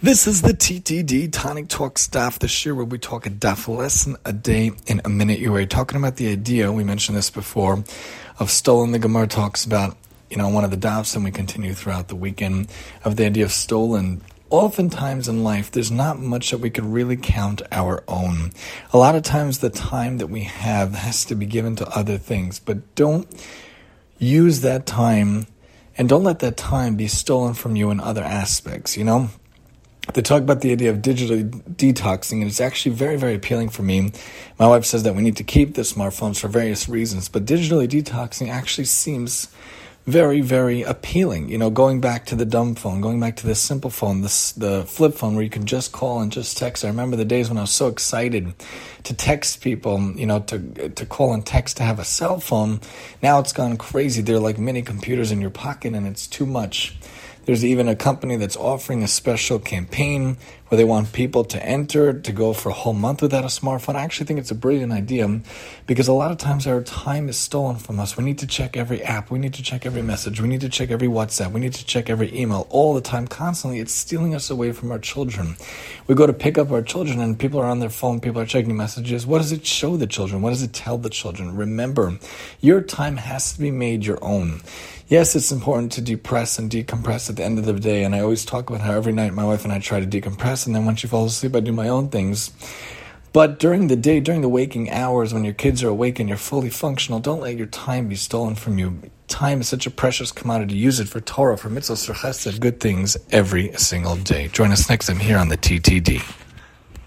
This is the TTD Tonic Talk Staff, the year where we talk a daf lesson a day in a minute. You were talking about the idea, we mentioned this before, of stolen. The Gemara talks about, you know, one of the dafs, and we continue throughout the weekend, of the idea of stolen. Oftentimes in life, there's not much that we could really count our own. A lot of times, the time that we have has to be given to other things, but don't use that time and don't let that time be stolen from you in other aspects, you know? They talk about the idea of digitally detoxing, and it's actually very, very appealing for me. My wife says that we need to keep the smartphones for various reasons, but digitally detoxing actually seems very, very appealing. You know, going back to the dumb phone, going back to the simple phone, the flip phone where you can just call and just text. I remember the days when I was so excited to text people, you know, to to call and text to have a cell phone. Now it's gone crazy. They're like mini computers in your pocket, and it's too much. There's even a company that's offering a special campaign where they want people to enter to go for a whole month without a smartphone. I actually think it's a brilliant idea because a lot of times our time is stolen from us. We need to check every app, we need to check every message, we need to check every WhatsApp, we need to check every email all the time, constantly. It's stealing us away from our children. We go to pick up our children and people are on their phone, people are checking messages. What does it show the children? What does it tell the children? Remember, your time has to be made your own yes, it's important to depress and decompress at the end of the day. And I always talk about how every night my wife and I try to decompress, and then once you fall asleep, I do my own things. But during the day, during the waking hours, when your kids are awake and you're fully functional, don't let your time be stolen from you. Time is such a precious commodity. Use it for Torah, for mitzvahs, for chesed, good things every single day. Join us next time here on the TTD.